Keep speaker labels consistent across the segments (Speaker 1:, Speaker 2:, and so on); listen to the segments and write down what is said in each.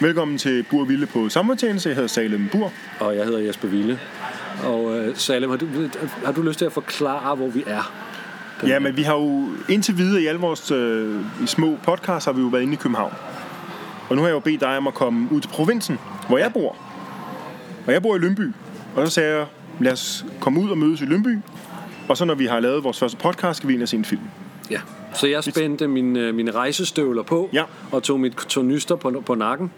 Speaker 1: Velkommen til Bur Ville på Samfundstjeneste. Jeg hedder Salem Bur.
Speaker 2: Og jeg hedder Jesper Ville. Og øh, Salem, har du, har du lyst til at forklare, hvor vi er?
Speaker 1: Ja, men vi har jo indtil videre i alle vores øh, små podcasts har vi jo været inde i København. Og nu har jeg jo bedt dig om at komme ud til provinsen, hvor jeg bor. Og jeg bor i Lønby. Og så sagde jeg, lad os komme ud og mødes i Lønby. Og så når vi har lavet vores første podcast, skal vi ind og se en film.
Speaker 2: Ja. Så jeg spændte mine, mine rejsestøvler på,
Speaker 1: Ja.
Speaker 2: og tog mit tornyster på, på nakken.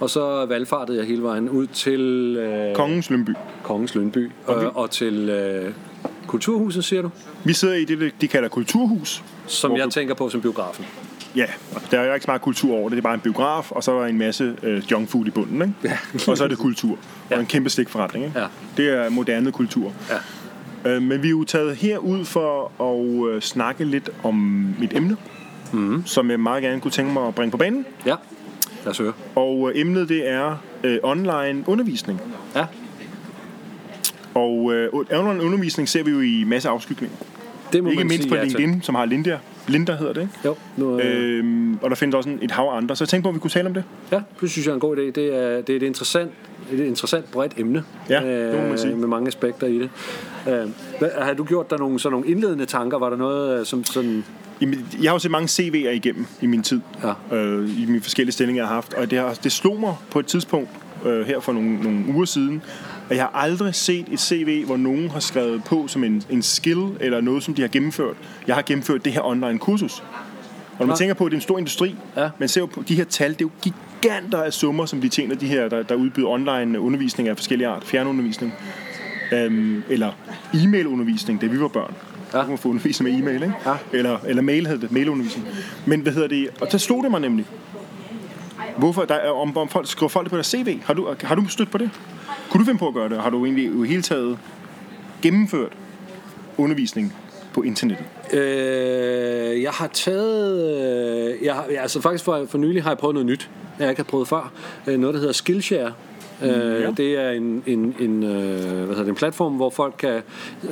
Speaker 2: Og så valgfartede jeg hele vejen ud til øh,
Speaker 1: Kongens Lønby.
Speaker 2: Kongens Lønby
Speaker 1: Okay.
Speaker 2: øh, og til øh, Kulturhuset, siger du?
Speaker 1: Vi sidder i det, de kalder kulturhus.
Speaker 2: Som jeg
Speaker 1: du-
Speaker 2: tænker på som biografen.
Speaker 1: Ja, der er jo ikke så meget kultur over det. Det er bare en biograf, og så er der en masse øh, junk food i bunden, ikke?
Speaker 2: Ja.
Speaker 1: og så er det kultur.
Speaker 2: Ja.
Speaker 1: Og en kæmpe stikforretning, ikke?
Speaker 2: Ja.
Speaker 1: Det er moderne kultur.
Speaker 2: Ja.
Speaker 1: Øh, men vi er jo taget herud for at øh, snakke lidt om mit emne, mm. som jeg meget gerne kunne tænke mig at bringe på banen.
Speaker 2: Ja, lad os høre.
Speaker 1: Og øh, emnet det er øh, online undervisning.
Speaker 2: Ja,
Speaker 1: Og øh, online undervisning ser vi jo i masse afskygninger.
Speaker 2: det må
Speaker 1: Ikke
Speaker 2: man
Speaker 1: mindst
Speaker 2: sige
Speaker 1: på
Speaker 2: ja.
Speaker 1: LinkedIn, som har Linda. Linda hedder det, ikke?
Speaker 2: Jo, nu, øh,
Speaker 1: Øhm, og der findes også en- et hav af andre. Så jeg tænkte på, at vi kunne tale om det.
Speaker 2: Ja, det synes jeg er en god idé. Det er, det er et interessant, et interessant bredt emne.
Speaker 1: Ja, det må man sige.
Speaker 2: Med mange aspekter i det. Øh, hvad, har du gjort dig nogle, sådan nogle indledende tanker? Var der noget øh, som sådan...
Speaker 1: Jamen, jeg har jo set mange CV'er igennem i min tid,
Speaker 2: Ja.
Speaker 1: øh, i mine forskellige stillinger, jeg har haft. Og det, har, det slog mig på et tidspunkt øh, her for nogle, nogle uger siden, at jeg har aldrig set et CV, hvor nogen har skrevet på som en, en skill eller noget, som de har gennemført. Jeg har gennemført det her online kursus. Og når man
Speaker 2: Nej.
Speaker 1: tænker på, at det er en stor industri,
Speaker 2: Ja.
Speaker 1: man ser jo på de her tal, det er jo giganter af summer, som de tjener, de her, der, der udbyder online undervisning af forskellige art, fjernundervisning, øhm, eller e-mailundervisning, da vi var børn.
Speaker 2: Ja.
Speaker 1: Ja. Man få undervisning med e-mail, ikke?
Speaker 2: Ja.
Speaker 1: Eller, eller mail hed det, mailundervisning. Men hvad hedder det? Og der slog det mig nemlig. Hvorfor? Der er, om, om folk skriver folk det på deres CV. Har du, har du stødt på det? Kunne du finde på at gøre det? Har du egentlig i hele taget gennemført undervisning på internettet?
Speaker 2: Øh, jeg har taget... Øh, jeg har, altså faktisk for, for nylig har jeg prøvet noget nyt, jeg ikke har prøvet før. Øh, noget, der hedder Skillshare. Øh,
Speaker 1: ja.
Speaker 2: Det er en, en, en, øh, hvad hedder det, en platform, hvor folk kan,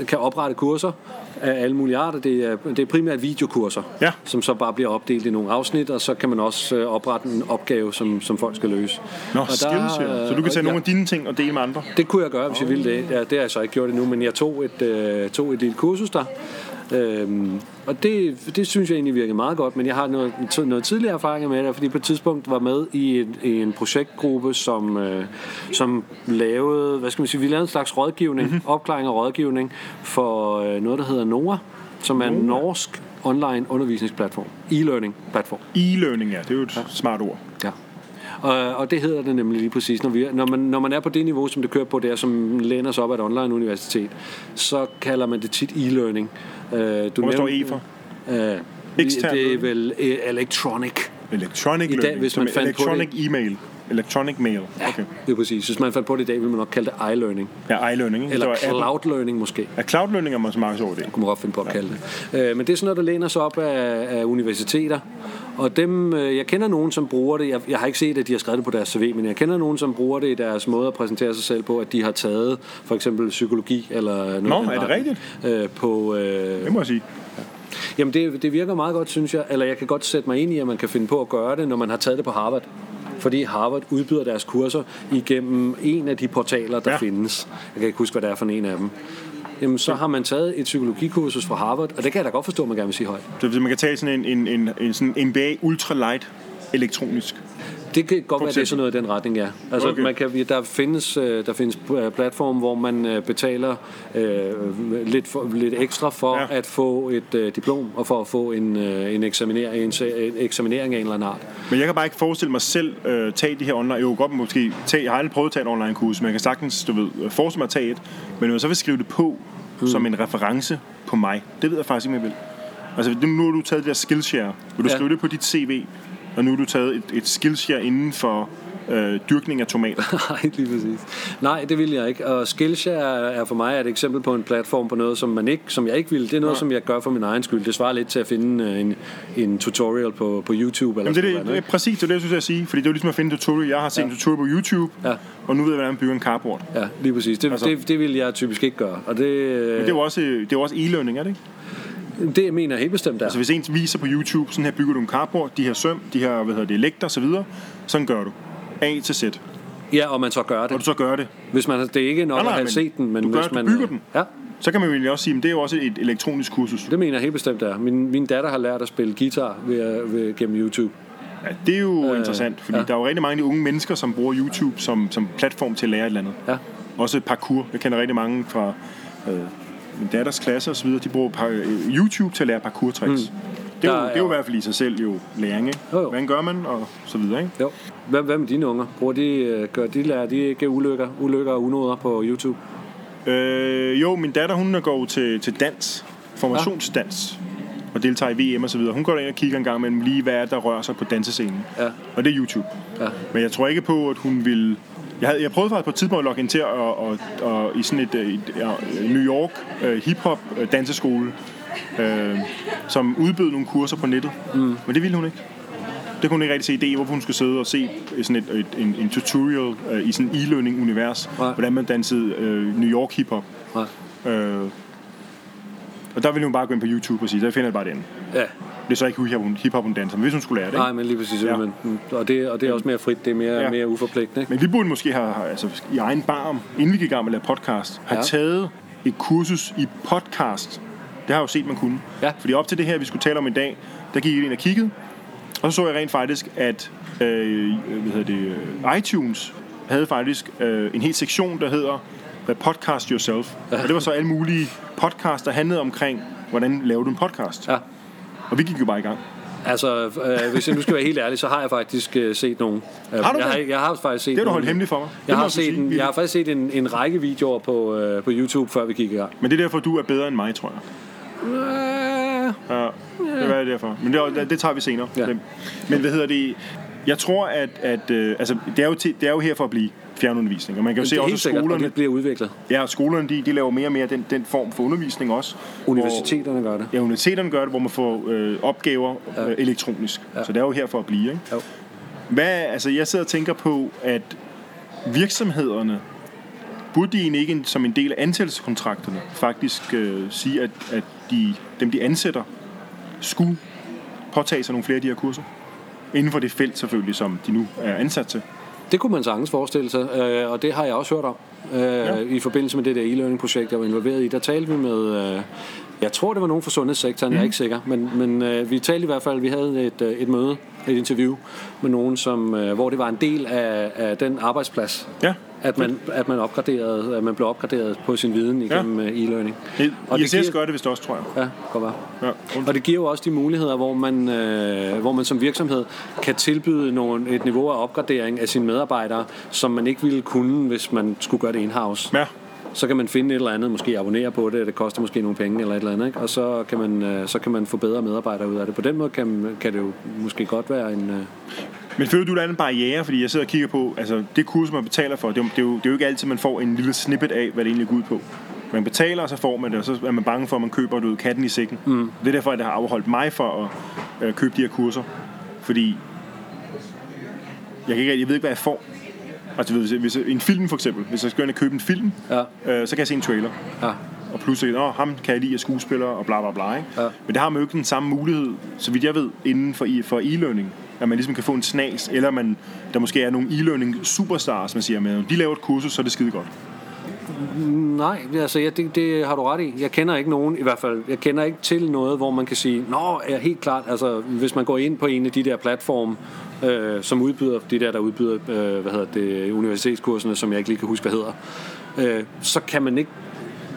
Speaker 2: kan oprette kurser af alle mulige arter. Det er, det er primært videokurser,
Speaker 1: Ja.
Speaker 2: som så bare bliver opdelt i nogle afsnit, og så kan man også øh, oprette en opgave, som, som folk skal løse.
Speaker 1: Nå,
Speaker 2: Og der-
Speaker 1: Skillshare. Så du kan tage
Speaker 2: og
Speaker 1: nogle
Speaker 2: jeg-
Speaker 1: af dine ting og dele med andre?
Speaker 2: det kunne jeg gøre, hvis jeg ville det. Ja, det har jeg så ikke gjort endnu, men jeg tog et, øh, tog et lille kursus der. Øhm, og det, det synes jeg egentlig virkede meget godt, men jeg har noget, noget tidligere erfaringer med det, fordi på et tidspunkt var med i en, i en projektgruppe, som, øh, som lavede, hvad skal man sige, vi lavede en slags rådgivning, mm-hmm. opklaring og rådgivning for øh, noget, der hedder NOA, som er en norsk online undervisningsplatform, e-learning platform.
Speaker 1: E-learning, ja. Det er jo et smart ord.
Speaker 2: Ja. Og, og det hedder det nemlig lige præcis. Når, vi, når, man, når man er på det niveau, som det kører på der, som læner sig op af et online universitet, så kalder man det tit e-learning. Uh, du
Speaker 1: Hvad står E for? Ekstern
Speaker 2: det er vel uh, electronic.
Speaker 1: Electronic
Speaker 2: I dag,
Speaker 1: learning.
Speaker 2: hvis man
Speaker 1: som
Speaker 2: fandt på
Speaker 1: electronic e-mail. Electronic mail. Okay.
Speaker 2: Det er præcis. Hvis man fandt på det i dag, ville man nok kalde det i-learning.
Speaker 1: Ja, e-learning. ikke?
Speaker 2: Eller
Speaker 1: Det
Speaker 2: cloud learning måske.
Speaker 1: Ja, cloud learning er man så meget over det.
Speaker 2: kunne man godt finde på at kalde det. Øh, men det er sådan noget, der læner sig op af, af universiteter. Og dem, øh, jeg kender nogen, som bruger det. Jeg, jeg har ikke set, at de har skrevet det på deres CV, men jeg kender nogen, som bruger det i deres måde at præsentere sig selv på, at de har taget for eksempel psykologi eller noget
Speaker 1: Nå, er det
Speaker 2: retning, Øh, på, øh,
Speaker 1: Det må jeg sige.
Speaker 2: jamen det, det virker meget godt, synes jeg. Eller jeg kan godt sætte mig ind i, at man kan finde på at gøre det, når man har taget det på Harvard. Fordi Harvard udbyder deres kurser igennem en af de portaler, der
Speaker 1: Ja.
Speaker 2: findes. Jeg kan ikke huske, hvad det er for en af dem. Jamen, så har man taget et psykologikursus fra Harvard, og det kan jeg da godt forstå, at man gerne vil sige højt.
Speaker 1: Så man kan tage sådan en, en, en, en sådan MBA ultra light elektronisk.
Speaker 2: Det kan godt være, det er sådan noget i den retning, ja. Altså,
Speaker 1: Okay.
Speaker 2: man kan, der findes, øh, der findes øh, platform, hvor man øh, betaler øh, lidt, for, lidt ekstra for
Speaker 1: Ja.
Speaker 2: at få et øh, diplom og for at få en, øh, en, eksaminering, en, en eksaminering af en eller anden art.
Speaker 1: Men jeg kan bare ikke forestille mig selv øh, tage de her online. Kunne godt måske tage, jeg har aldrig prøvet at tage et online kurs, men jeg kan sagtens, du ved, forestille mig at tage et. Men når jeg så vil skrive det på mm. som en reference på mig, det ved jeg faktisk ikke, om jeg vil. Altså nu har du taget det der Skillshare. Vil du. Ja. skrive det på dit CV? Og nu har du taget et, et Skillshare inden for øh, dyrkning af tomater.
Speaker 2: Nej, lige præcis. Nej, det vil jeg ikke. Og Skillshare er for mig et eksempel på en platform på noget, som, man ikke, som jeg ikke vil. Det er noget,
Speaker 1: Nej.
Speaker 2: som jeg gør for min egen skyld. Det svarer lidt til at finde øh, en, en tutorial på, på YouTube. Eller
Speaker 1: Jamen, det, er
Speaker 2: sådan
Speaker 1: det,
Speaker 2: noget,
Speaker 1: det er præcis det, er det, jeg synes, jeg sige. Fordi det er jo ligesom at finde en tutorial. Jeg har set ja. en tutorial på YouTube,
Speaker 2: Ja.
Speaker 1: og nu ved jeg, hvordan man bygger en carport.
Speaker 2: Ja, lige præcis. Det,
Speaker 1: Altså-
Speaker 2: altså, det, det vil jeg typisk ikke gøre. Og det,
Speaker 1: Men det er jo også, det er jo også e-learning, er det ikke?
Speaker 2: Det mener jeg helt bestemt er.
Speaker 1: Altså hvis en viser på YouTube, sådan her bygger du en carport, de her søm, de her, hvad hedder det, lægter osv., sådan gør du. A til Z,
Speaker 2: Ja, og man så gør
Speaker 1: og du
Speaker 2: det.
Speaker 1: så gør det,
Speaker 2: Hvis man, det er ikke nok
Speaker 1: Nej, nej,
Speaker 2: at have
Speaker 1: men
Speaker 2: set den, men
Speaker 1: du gør-
Speaker 2: hvis
Speaker 1: du
Speaker 2: man...
Speaker 1: bygger
Speaker 2: øh,
Speaker 1: den.
Speaker 2: Ja,
Speaker 1: så kan man jo også sige, at det er jo også et elektronisk kursus.
Speaker 2: det mener jeg helt bestemt, det er. Min, min datter har lært at spille guitar ved, ved, gennem YouTube.
Speaker 1: Ja, det er jo øh, interessant, fordi
Speaker 2: ja.
Speaker 1: der er jo rigtig mange unge mennesker, som bruger YouTube som, som platform til at lære et eller andet.
Speaker 2: Ja.
Speaker 1: Også parkour. Jeg kender rigtig mange fra øh, min datters klasse osv., de bruger par, øh, YouTube til at lære parkour-tricks. Mm. Det, er jo, det er jo i hvert fald i sig selv jo læring, ikke?
Speaker 2: Jo, jo.
Speaker 1: Hvordan gør man, og så videre, ikke?
Speaker 2: Jo. Hvad, hvad med dine unger? Bruger de, øh, gør de lærer de ikke ulykker, ulykker og unoder på YouTube?
Speaker 1: Øh, jo, min datter, hun går til, til dans, formationsdans, og deltager i VM og så videre. Hun går ind og kigger en gang imellem lige, hvad er der rører sig på dansescenen.
Speaker 2: Ja.
Speaker 1: Og det er YouTube.
Speaker 2: Ja.
Speaker 1: Men jeg tror ikke på, at hun vil... Jeg, havde, jeg prøvede faktisk på et tidspunkt at logge ind til at, og, og, i sådan et, et, et ja, New York uh, hip-hop øh, danseskole, uh, som udbød nogle kurser på nettet. Mm. Men det ville hun ikke. Det kunne hun ikke rigtig se idé hvorfor hun skulle sidde og se sådan et, et, en, en tutorial uh, i sådan en e-learning-univers,
Speaker 2: Nej.
Speaker 1: hvordan man dansede uh, New York hip-hop.
Speaker 2: Nej.
Speaker 1: Uh, og der ville hun bare gå ind på YouTube og sige, der finder jeg bare den.
Speaker 2: Ja.
Speaker 1: Det er så ikke hip-hop, hun danser, men hvis hun skulle lære det. Ikke?
Speaker 2: Nej, men lige præcis.
Speaker 1: Ja.
Speaker 2: Men, og, det, og det er også mere frit, det er mere,
Speaker 1: Ja.
Speaker 2: mere uforpligtende. Ikke?
Speaker 1: Men vi burde måske have, altså, i egen barm, inden vi gik i gang med at lave podcast, have ja. Taget et kursus i podcast. Det har jeg jo set, man kunne.
Speaker 2: Ja.
Speaker 1: Fordi op til det her, vi skulle tale om i dag, der gik jeg ind og kiggede, og så så jeg rent faktisk, at øh, hvad hedder det, øh, iTunes havde faktisk øh, en hel sektion, der hedder øh, Podcast Yourself. Ja. Og det var så alle mulige podcasts, der handlede omkring, hvordan laver du en podcast.
Speaker 2: Ja.
Speaker 1: Og vi gik jo bare i gang.
Speaker 2: Altså, øh, hvis jeg nu skal være helt ærlig, så har jeg faktisk øh, set nogen. Øh,
Speaker 1: Har du
Speaker 2: jeg,
Speaker 1: det?
Speaker 2: har, jeg har faktisk set
Speaker 1: Det har du holdt hemmeligt for mig. Det
Speaker 2: Jeg har, set
Speaker 1: sige.
Speaker 2: en, jeg har faktisk set en, en række videoer på, øh, på YouTube, før vi gik i gang.
Speaker 1: Men det er derfor, du er bedre end mig, tror jeg.
Speaker 2: Øh,
Speaker 1: Ja, det er derfor. Men det, det, det tager vi senere.
Speaker 2: Ja.
Speaker 1: Men hvad hedder det? Jeg tror, at, at øh, altså, det, er jo til, det er jo her for at blive fjernundervisning. Og man kan jo se også, at
Speaker 2: sikkert, og
Speaker 1: skolerne,
Speaker 2: det bliver udviklet.
Speaker 1: ja, skolerne de, de laver mere og mere den, den form for undervisning også.
Speaker 2: Universiteterne gør det.
Speaker 1: Hvor, ja, universiteterne gør det, hvor man får øh, opgaver øh, elektronisk.
Speaker 2: Ja.
Speaker 1: Så det er jo her for at blive. Ikke?
Speaker 2: Jo.
Speaker 1: Hvad, altså, jeg sidder og tænker på, at virksomhederne burde de ikke som en del af ansættelseskontrakterne faktisk øh, sige, at, at de, dem de ansætter skulle påtage sig nogle flere af de her kurser? Inden for det felt selvfølgelig, som de nu er ansat til.
Speaker 2: Det kunne man sagtens forestille sig, øh, og det har jeg også hørt om. Øh, ja. I forbindelse med det der e-learning-projekt, jeg var involveret i, der talte vi med, øh, jeg tror det var nogen fra sundhedssektoren, mm. jeg er ikke sikker, men, men øh, vi talte i hvert fald, vi havde et, et møde, et interview med nogen, som, øh, hvor det var en del af, af den arbejdsplads,
Speaker 1: Ja,
Speaker 2: at man, at man, opgraderede, at man blev opgraderet på sin viden igennem ja. e-learning.
Speaker 1: det,
Speaker 2: Og det
Speaker 1: ISS
Speaker 2: giver-
Speaker 1: gør det vist også, tror jeg.
Speaker 2: Ja, godt være.
Speaker 1: Ja.
Speaker 2: Og det giver jo også de muligheder, hvor man, øh, hvor man som virksomhed kan tilbyde nogle, et niveau af opgradering af sine medarbejdere, som man ikke ville kunne, hvis man skulle gøre det in-house.
Speaker 1: Ja,
Speaker 2: Så kan man finde et eller andet, måske abonnere på det, det koster måske nogle penge eller et eller andet, ikke? og så kan, man, øh, så kan man få bedre medarbejdere ud af det. På den måde kan, kan det jo måske godt være en... Øh,
Speaker 1: Men føler du, der er en barriere? Fordi jeg sidder og kigger på, altså det kurs, man betaler for, det er, jo- det, er jo, det er jo ikke altid, man får en lille snippet af, hvad det egentlig går ud på. Man betaler, og så får man det, og så er man bange for, at man køber du ved, katten i sækken. Mm. Det er derfor, at det har afholdt mig for at øh, købe de her kurser. Fordi jeg, kan ikke, jeg ved ikke, hvad jeg får. Altså, hvis, hvis en film for eksempel, hvis jeg skal ind og købe en film,
Speaker 2: ja,
Speaker 1: øh, så kan jeg se en trailer.
Speaker 2: ja,
Speaker 1: Og pludselig, åh, ham kan jeg lide af skuespillere, og bla bla bla. Ikke?
Speaker 2: Ja.
Speaker 1: Men det har man jo ikke den samme mulighed, så vidt jeg ved, inden for, for e-learning. At man ligesom kan få en snas, eller man, der måske er nogle e-learning superstars, man siger, at de laver et kursus, så er det skide godt.
Speaker 2: Nej, altså ja, det, det har du ret i. Jeg kender ikke nogen, i hvert fald, jeg kender ikke til noget, hvor man kan sige, nå, er helt klart, altså hvis man går ind på en af de der platforme, øh, som udbyder, de der, der udbyder, øh, hvad hedder det, universitetskurserne, som jeg ikke lige kan huske, hvad hedder, øh, så kan man ikke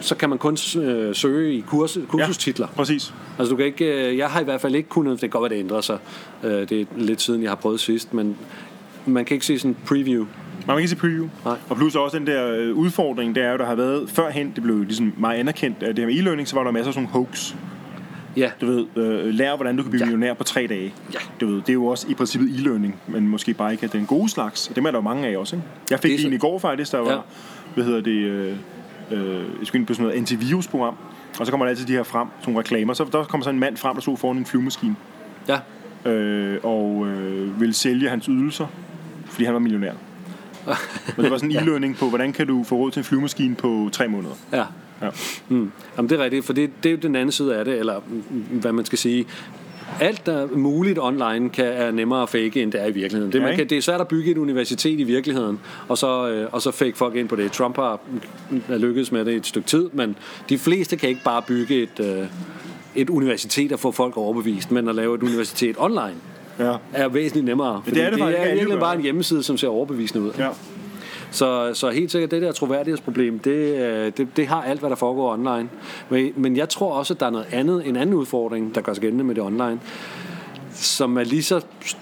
Speaker 2: så kan man kun øh, søge i kurs, kursustitler.
Speaker 1: Ja, præcis.
Speaker 2: Altså du kan ikke, øh, jeg har i hvert fald ikke kunnet, det kan godt være, det ændrer sig, øh, det er lidt siden, jeg har prøvet sidst, men man kan ikke se sådan en preview.
Speaker 1: Man kan ikke se preview.
Speaker 2: Nej.
Speaker 1: Og plus også den der øh, udfordring, det er jo, der har været førhen, det blev ligesom meget anerkendt af det her med e-learning, så var der masser af sådan hoax.
Speaker 2: Ja,
Speaker 1: Du ved, øh, lær hvordan du kan blive
Speaker 2: Ja.
Speaker 1: millionær på tre dage.
Speaker 2: Ja.
Speaker 1: Du ved, det er jo også i princippet e-learning, men måske bare ikke den gode slags. Og dem er der jo mange af også, ikke? Jeg fik
Speaker 2: Det så-
Speaker 1: en i går faktisk, der var,
Speaker 2: Ja.
Speaker 1: hvad hedder det, øh, øh, jeg skulle ind på sådan noget antivirusprogram, og så kommer der altid de her frem, sådan nogle reklamer. Så der kommer sådan en mand frem, der stod foran en flyvemaskine,
Speaker 2: ja,
Speaker 1: øh, og øh, ville sælge hans ydelser, fordi han var millionær. Men det var sådan en e-learning på, hvordan kan du få råd til en flyvemaskine på tre måneder.
Speaker 2: ja.
Speaker 1: Ja.
Speaker 2: Mm. Jamen, det er rigtigt, for det, det er jo den anden side af det, eller mm, hvad man skal sige. alt der er muligt online kan, er nemmere at fake, end det er i virkeligheden. Det,
Speaker 1: Ja,
Speaker 2: man kan, det er svært at bygge et universitet i virkeligheden, og så, øh, og så fake folk ind på det. Trump har er lykkedes med det i et stykke tid, men de fleste kan ikke bare bygge et, øh, et universitet og få folk overbevist, men at lave et universitet online
Speaker 1: Ja.
Speaker 2: er væsentligt nemmere. Fordi
Speaker 1: det er det
Speaker 2: det er
Speaker 1: gør.
Speaker 2: bare en hjemmeside, som ser overbevisende ud.
Speaker 1: ja.
Speaker 2: Så, så helt sikkert, det der troværdighedsproblem, det, øh, det, det har alt, hvad der foregår online. Men, men jeg tror også, at der er noget andet, en anden udfordring, der gør sig gældende med det online, som er lige så st-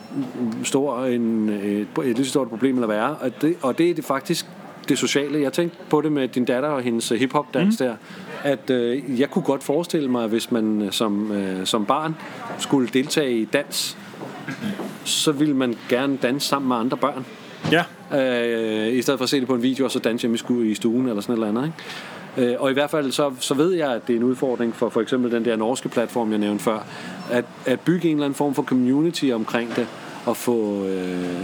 Speaker 2: stor en, et, et lige så stort problem eller værre, og det, og det er det faktisk det sociale. Jeg tænkte på det med din datter og hendes hip-hop-dans mm. der, at øh, jeg kunne godt forestille mig, hvis man øh, som, øh, som barn skulle deltage i dans, så ville man gerne danse sammen med andre børn.
Speaker 1: Ja.
Speaker 2: Øh, I stedet for at se det på en video, og så danse hjemme i i stuen eller sådan noget andet. Ikke? Øh, og i hvert fald så, så ved jeg, at det er en udfordring for for eksempel den der norske platform, jeg nævnte før, at, at bygge en eller anden form for community omkring det, og få... Øh,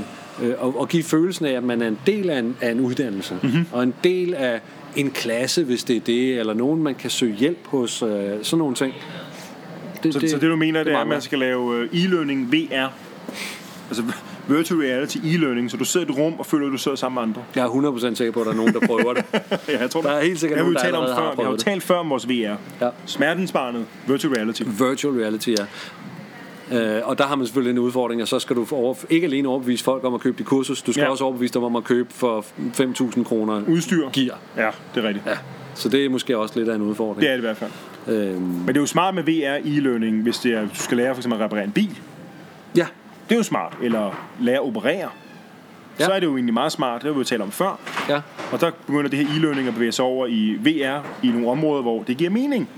Speaker 2: øh, og, og give følelsen af, at man er en del af en, af en uddannelse, mm-hmm. og en del af en klasse, hvis det er det, eller nogen, man kan søge hjælp hos, øh, sådan nogle ting. Det,
Speaker 1: Så det, så det du mener, det, er, at man skal lave øh, e-learning VR. Altså virtual reality e-learning, så du sidder i et rum og føler, at du sidder sammen med andre.
Speaker 2: Jeg er 100% sikker på, at der er nogen, der prøver det.
Speaker 1: ja, jeg tror,
Speaker 2: Der er helt sikkert
Speaker 1: det
Speaker 2: nogen,
Speaker 1: jo
Speaker 2: der
Speaker 1: talt om
Speaker 2: allerede
Speaker 1: før.
Speaker 2: har
Speaker 1: Vi har jo
Speaker 2: prøvet det.
Speaker 1: talt før om vores VR.
Speaker 2: Ja.
Speaker 1: Smertensbarnet, virtual reality.
Speaker 2: Virtual reality, ja. Øh, og der har man selvfølgelig en udfordring, og så skal du over, ikke alene overbevise folk om at købe dit kursus, du skal
Speaker 1: ja.
Speaker 2: også overbevise dem om at købe for 5.000 kroner
Speaker 1: Udstyr.
Speaker 2: gear.
Speaker 1: Ja, det er rigtigt.
Speaker 2: Ja. Så det er måske også lidt af en udfordring.
Speaker 1: Det er det i hvert fald.
Speaker 2: Øhm,
Speaker 1: Men det er jo smart med VR e-learning, hvis det er, du skal lære for eksempel at reparere en bil.
Speaker 2: ja,
Speaker 1: Det er jo smart. Eller lære at operere.
Speaker 2: Ja.
Speaker 1: Så er det jo egentlig meget smart. Det har vi jo talt om før.
Speaker 2: ja.
Speaker 1: Og der begynder det her e-learning at bevæge sig over i VR i nogle områder, hvor det giver mening.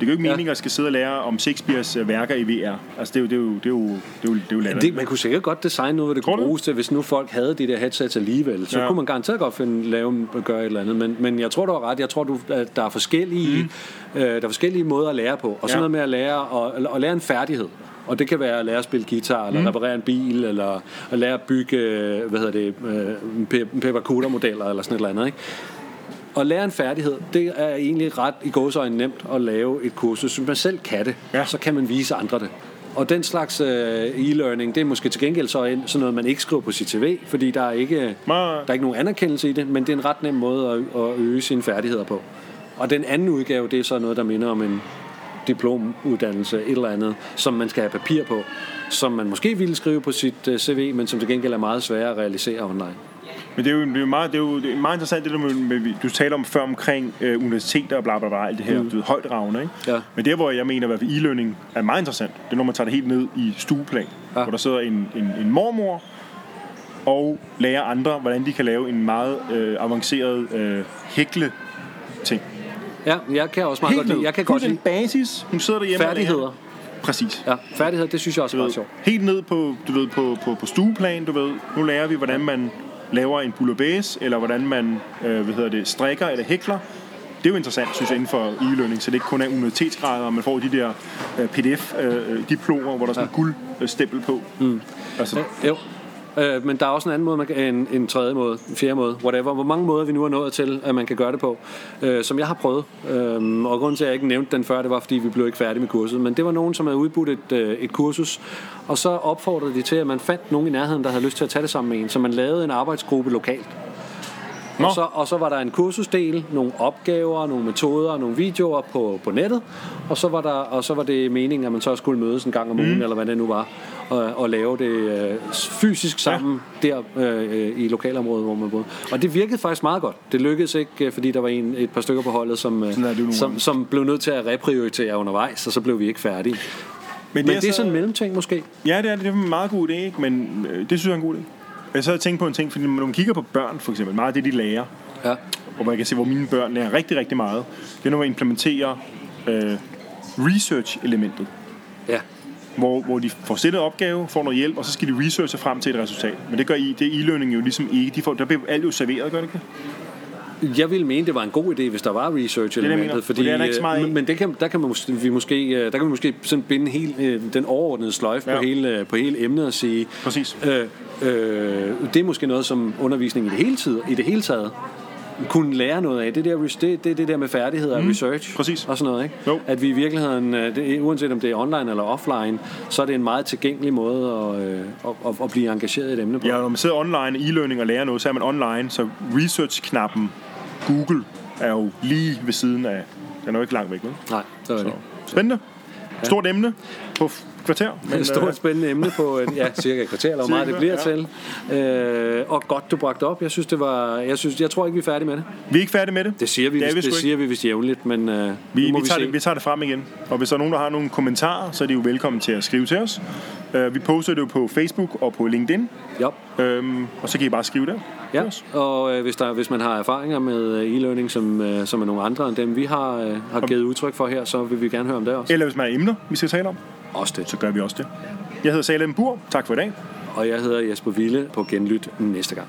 Speaker 1: Det giver jo ikke
Speaker 2: Ja.
Speaker 1: mening at skal sidde og lære om Shakespeares øh, værker i VR. Altså, det er jo, det er jo, det er jo, det er jo, det er jo latterligt.
Speaker 2: Det, man kunne sikkert godt designe noget, hvor det
Speaker 1: Tror
Speaker 2: kunne bruges til, hvis nu folk havde de der headsets alligevel. Så
Speaker 1: Ja.
Speaker 2: ja. kunne man garanteret godt finde, lave, gøre et eller andet. Men, men jeg tror, du har ret. Jeg tror, du, at der er forskellige, mm. øh, der er forskellige måder at lære på. Og sådan
Speaker 1: Ja.
Speaker 2: noget med at lære, at, at lære en færdighed. Og det kan være at lære at spille guitar, eller mm. reparere en bil, eller at lære at bygge, øh, hvad hedder det, øh, peppercutter-modeller, eller sådan et eller andet, ikke? At lære en færdighed, det er egentlig ret i gåsøjne nemt at lave et kursus. Hvis man selv kan det,
Speaker 1: Ja.
Speaker 2: så kan man vise andre det. Og den slags øh, e-learning, det er måske til gengæld så en, sådan noget, man ikke skriver på sit CV, fordi der er ikke,
Speaker 1: Nej.
Speaker 2: der er ikke nogen anerkendelse i det, men det er en ret nem måde at, at øge sine færdigheder på. Og den anden udgave, det er så noget, der minder om en diplomuddannelse, et eller andet, som man skal have papir på, som man måske ville skrive på sit øh, CV, men som til gengæld er meget sværere at realisere online.
Speaker 1: Men det er jo, det er jo, meget, det er jo det er meget interessant, det der med, med du taler om før omkring øh, universiteter og bla bla bla, alt det her, mm. du ved, højt ravne, ikke?
Speaker 2: Ja.
Speaker 1: Men der, hvor jeg mener, at e-learning er meget interessant, det er, når man tager det helt ned i stueplan, ja. Hvor der sidder en, en, en mormor og lærer andre, hvordan de kan lave en meget øh, avanceret øh, hækle ting.
Speaker 2: Ja, jeg kan også meget godt lide. Jeg kan godt
Speaker 1: en
Speaker 2: lide
Speaker 1: basis. Hun sidder derhjemme
Speaker 2: færdigheder.
Speaker 1: Præcis.
Speaker 2: Ja, færdigheder, det synes jeg også er
Speaker 1: Du
Speaker 2: meget sjovt.
Speaker 1: helt ned på, du ved, på, på, på stueplan, du ved. Nu lærer vi, hvordan man laver en bouillabaisse, eller hvordan man øh, hvad hedder det, strikker eller hækler. Det er jo interessant, synes jeg, inden for e-learning, så det ikke kun er universitetsgrader, og man får de der øh, PDF-diplomer, hvor der er sådan en guldstempel på. Mm. Altså,
Speaker 2: Jo. Øh, men der er også en anden måde, man kan, en, en tredje måde, en fjerde måde, whatever. Hvor mange måder vi nu er nået til, at man kan gøre det på, øh, som jeg har prøvet. Øh, og grunden til, at jeg ikke nævnte den før, det var, fordi vi blev ikke færdige med kurset. Men det var nogen, som havde udbudt et, øh, et kursus, og så opfordrede de til, at man fandt nogen i nærheden, der havde lyst til at tage det sammen med en. Så man lavede en arbejdsgruppe lokalt.
Speaker 1: Nå.
Speaker 2: Og så, og så var der en kursusdel, nogle opgaver, nogle metoder, nogle videoer på, på nettet, og så, var der, og så var det meningen, at man så skulle mødes en gang om ugen, mm. eller hvad det nu var, og, og lave det øh, fysisk sammen ja. der øh, i lokalområdet, hvor man boede. Og det virkede faktisk meget godt. Det lykkedes ikke, øh, fordi der var en, et par stykker på holdet, som, øh,
Speaker 1: er det
Speaker 2: som, som blev nødt til at reprioritere undervejs, og så blev vi ikke færdige. Men det er sådan en mellemting måske.
Speaker 1: Ja, det er, det er en meget god idé, ikke? men øh, det synes jeg er en god idé. Jeg så har tænkt på en ting, fordi når man kigger på børn, for eksempel, meget af det, de lærer,
Speaker 2: Ja.
Speaker 1: og man kan se, hvor mine børn lærer rigtig, rigtig meget, det er, når man implementerer øh, research-elementet.
Speaker 2: Ja.
Speaker 1: Hvor, hvor de får stillet opgave, får noget hjælp, og så skal de researche frem til et resultat. Men det gør I, det er e-learning jo ligesom ikke. De får, der bliver alt jo serveret, gør det ikke?
Speaker 2: Jeg ville mene, det var en god idé, hvis der var research elementet,
Speaker 1: For det er ikke så meget
Speaker 2: øh,
Speaker 1: af.
Speaker 2: men det kan, der kan man måske, vi måske, øh, der kan vi måske sådan binde hele, øh, den overordnede sløjfe
Speaker 1: Ja.
Speaker 2: på, hele, øh, på hele emnet og sige,
Speaker 1: Præcis.
Speaker 2: øh, øh, det er måske noget, som undervisning i det hele, tid, i det hele taget kunne lære noget af. Det der, det, det, det der med færdigheder og
Speaker 1: Mm,
Speaker 2: research
Speaker 1: præcis.
Speaker 2: og sådan noget. Ikke?
Speaker 1: Jo.
Speaker 2: At vi i virkeligheden, øh, det, uanset om det er online eller offline, så er det en meget tilgængelig måde at, øh, at, at, at blive engageret i et emne på.
Speaker 1: Ja, når man sidder online i e-learning og lærer noget, så er man online, så research-knappen Google er jo lige ved siden af... Den er jo ikke langt væk, vel?
Speaker 2: Nej, så er det.
Speaker 1: Spændende. Stort emne på kvarter.
Speaker 2: Men, et stort spændende emne på et, ja, cirka et kvarter, eller hvor meget det bliver
Speaker 1: ja.
Speaker 2: til. Øh, og godt, du bragte op. Jeg synes, det var, jeg, synes, jeg tror ikke, vi er færdige med det.
Speaker 1: vi er ikke færdige med det.
Speaker 2: Det siger vi,
Speaker 1: Det er
Speaker 2: det,
Speaker 1: vi
Speaker 2: siger vi vist jævnligt, men øh,
Speaker 1: Vi, vi,
Speaker 2: vi,
Speaker 1: tager
Speaker 2: se.
Speaker 1: det, vi tager det frem igen. Og hvis der er nogen, der har nogle kommentarer, så er de jo velkommen til at skrive til os. Uh, vi poster det jo på Facebook og på LinkedIn.
Speaker 2: Ja.
Speaker 1: Um, og så kan I bare skrive der.
Speaker 2: Ja, og øh, hvis, der, hvis man har erfaringer med øh, e-learning, som, øh, som er nogle andre end dem, vi har, øh, har givet udtryk for her, så vil vi gerne høre om det også.
Speaker 1: Eller hvis man har emner, vi skal tale om,
Speaker 2: Også det.
Speaker 1: så gør vi også det. Jeg hedder Salem Bur. Tak for i dag.
Speaker 2: Og jeg hedder Jesper Ville på Genlyt næste gang.